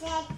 Daddy.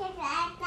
Xe.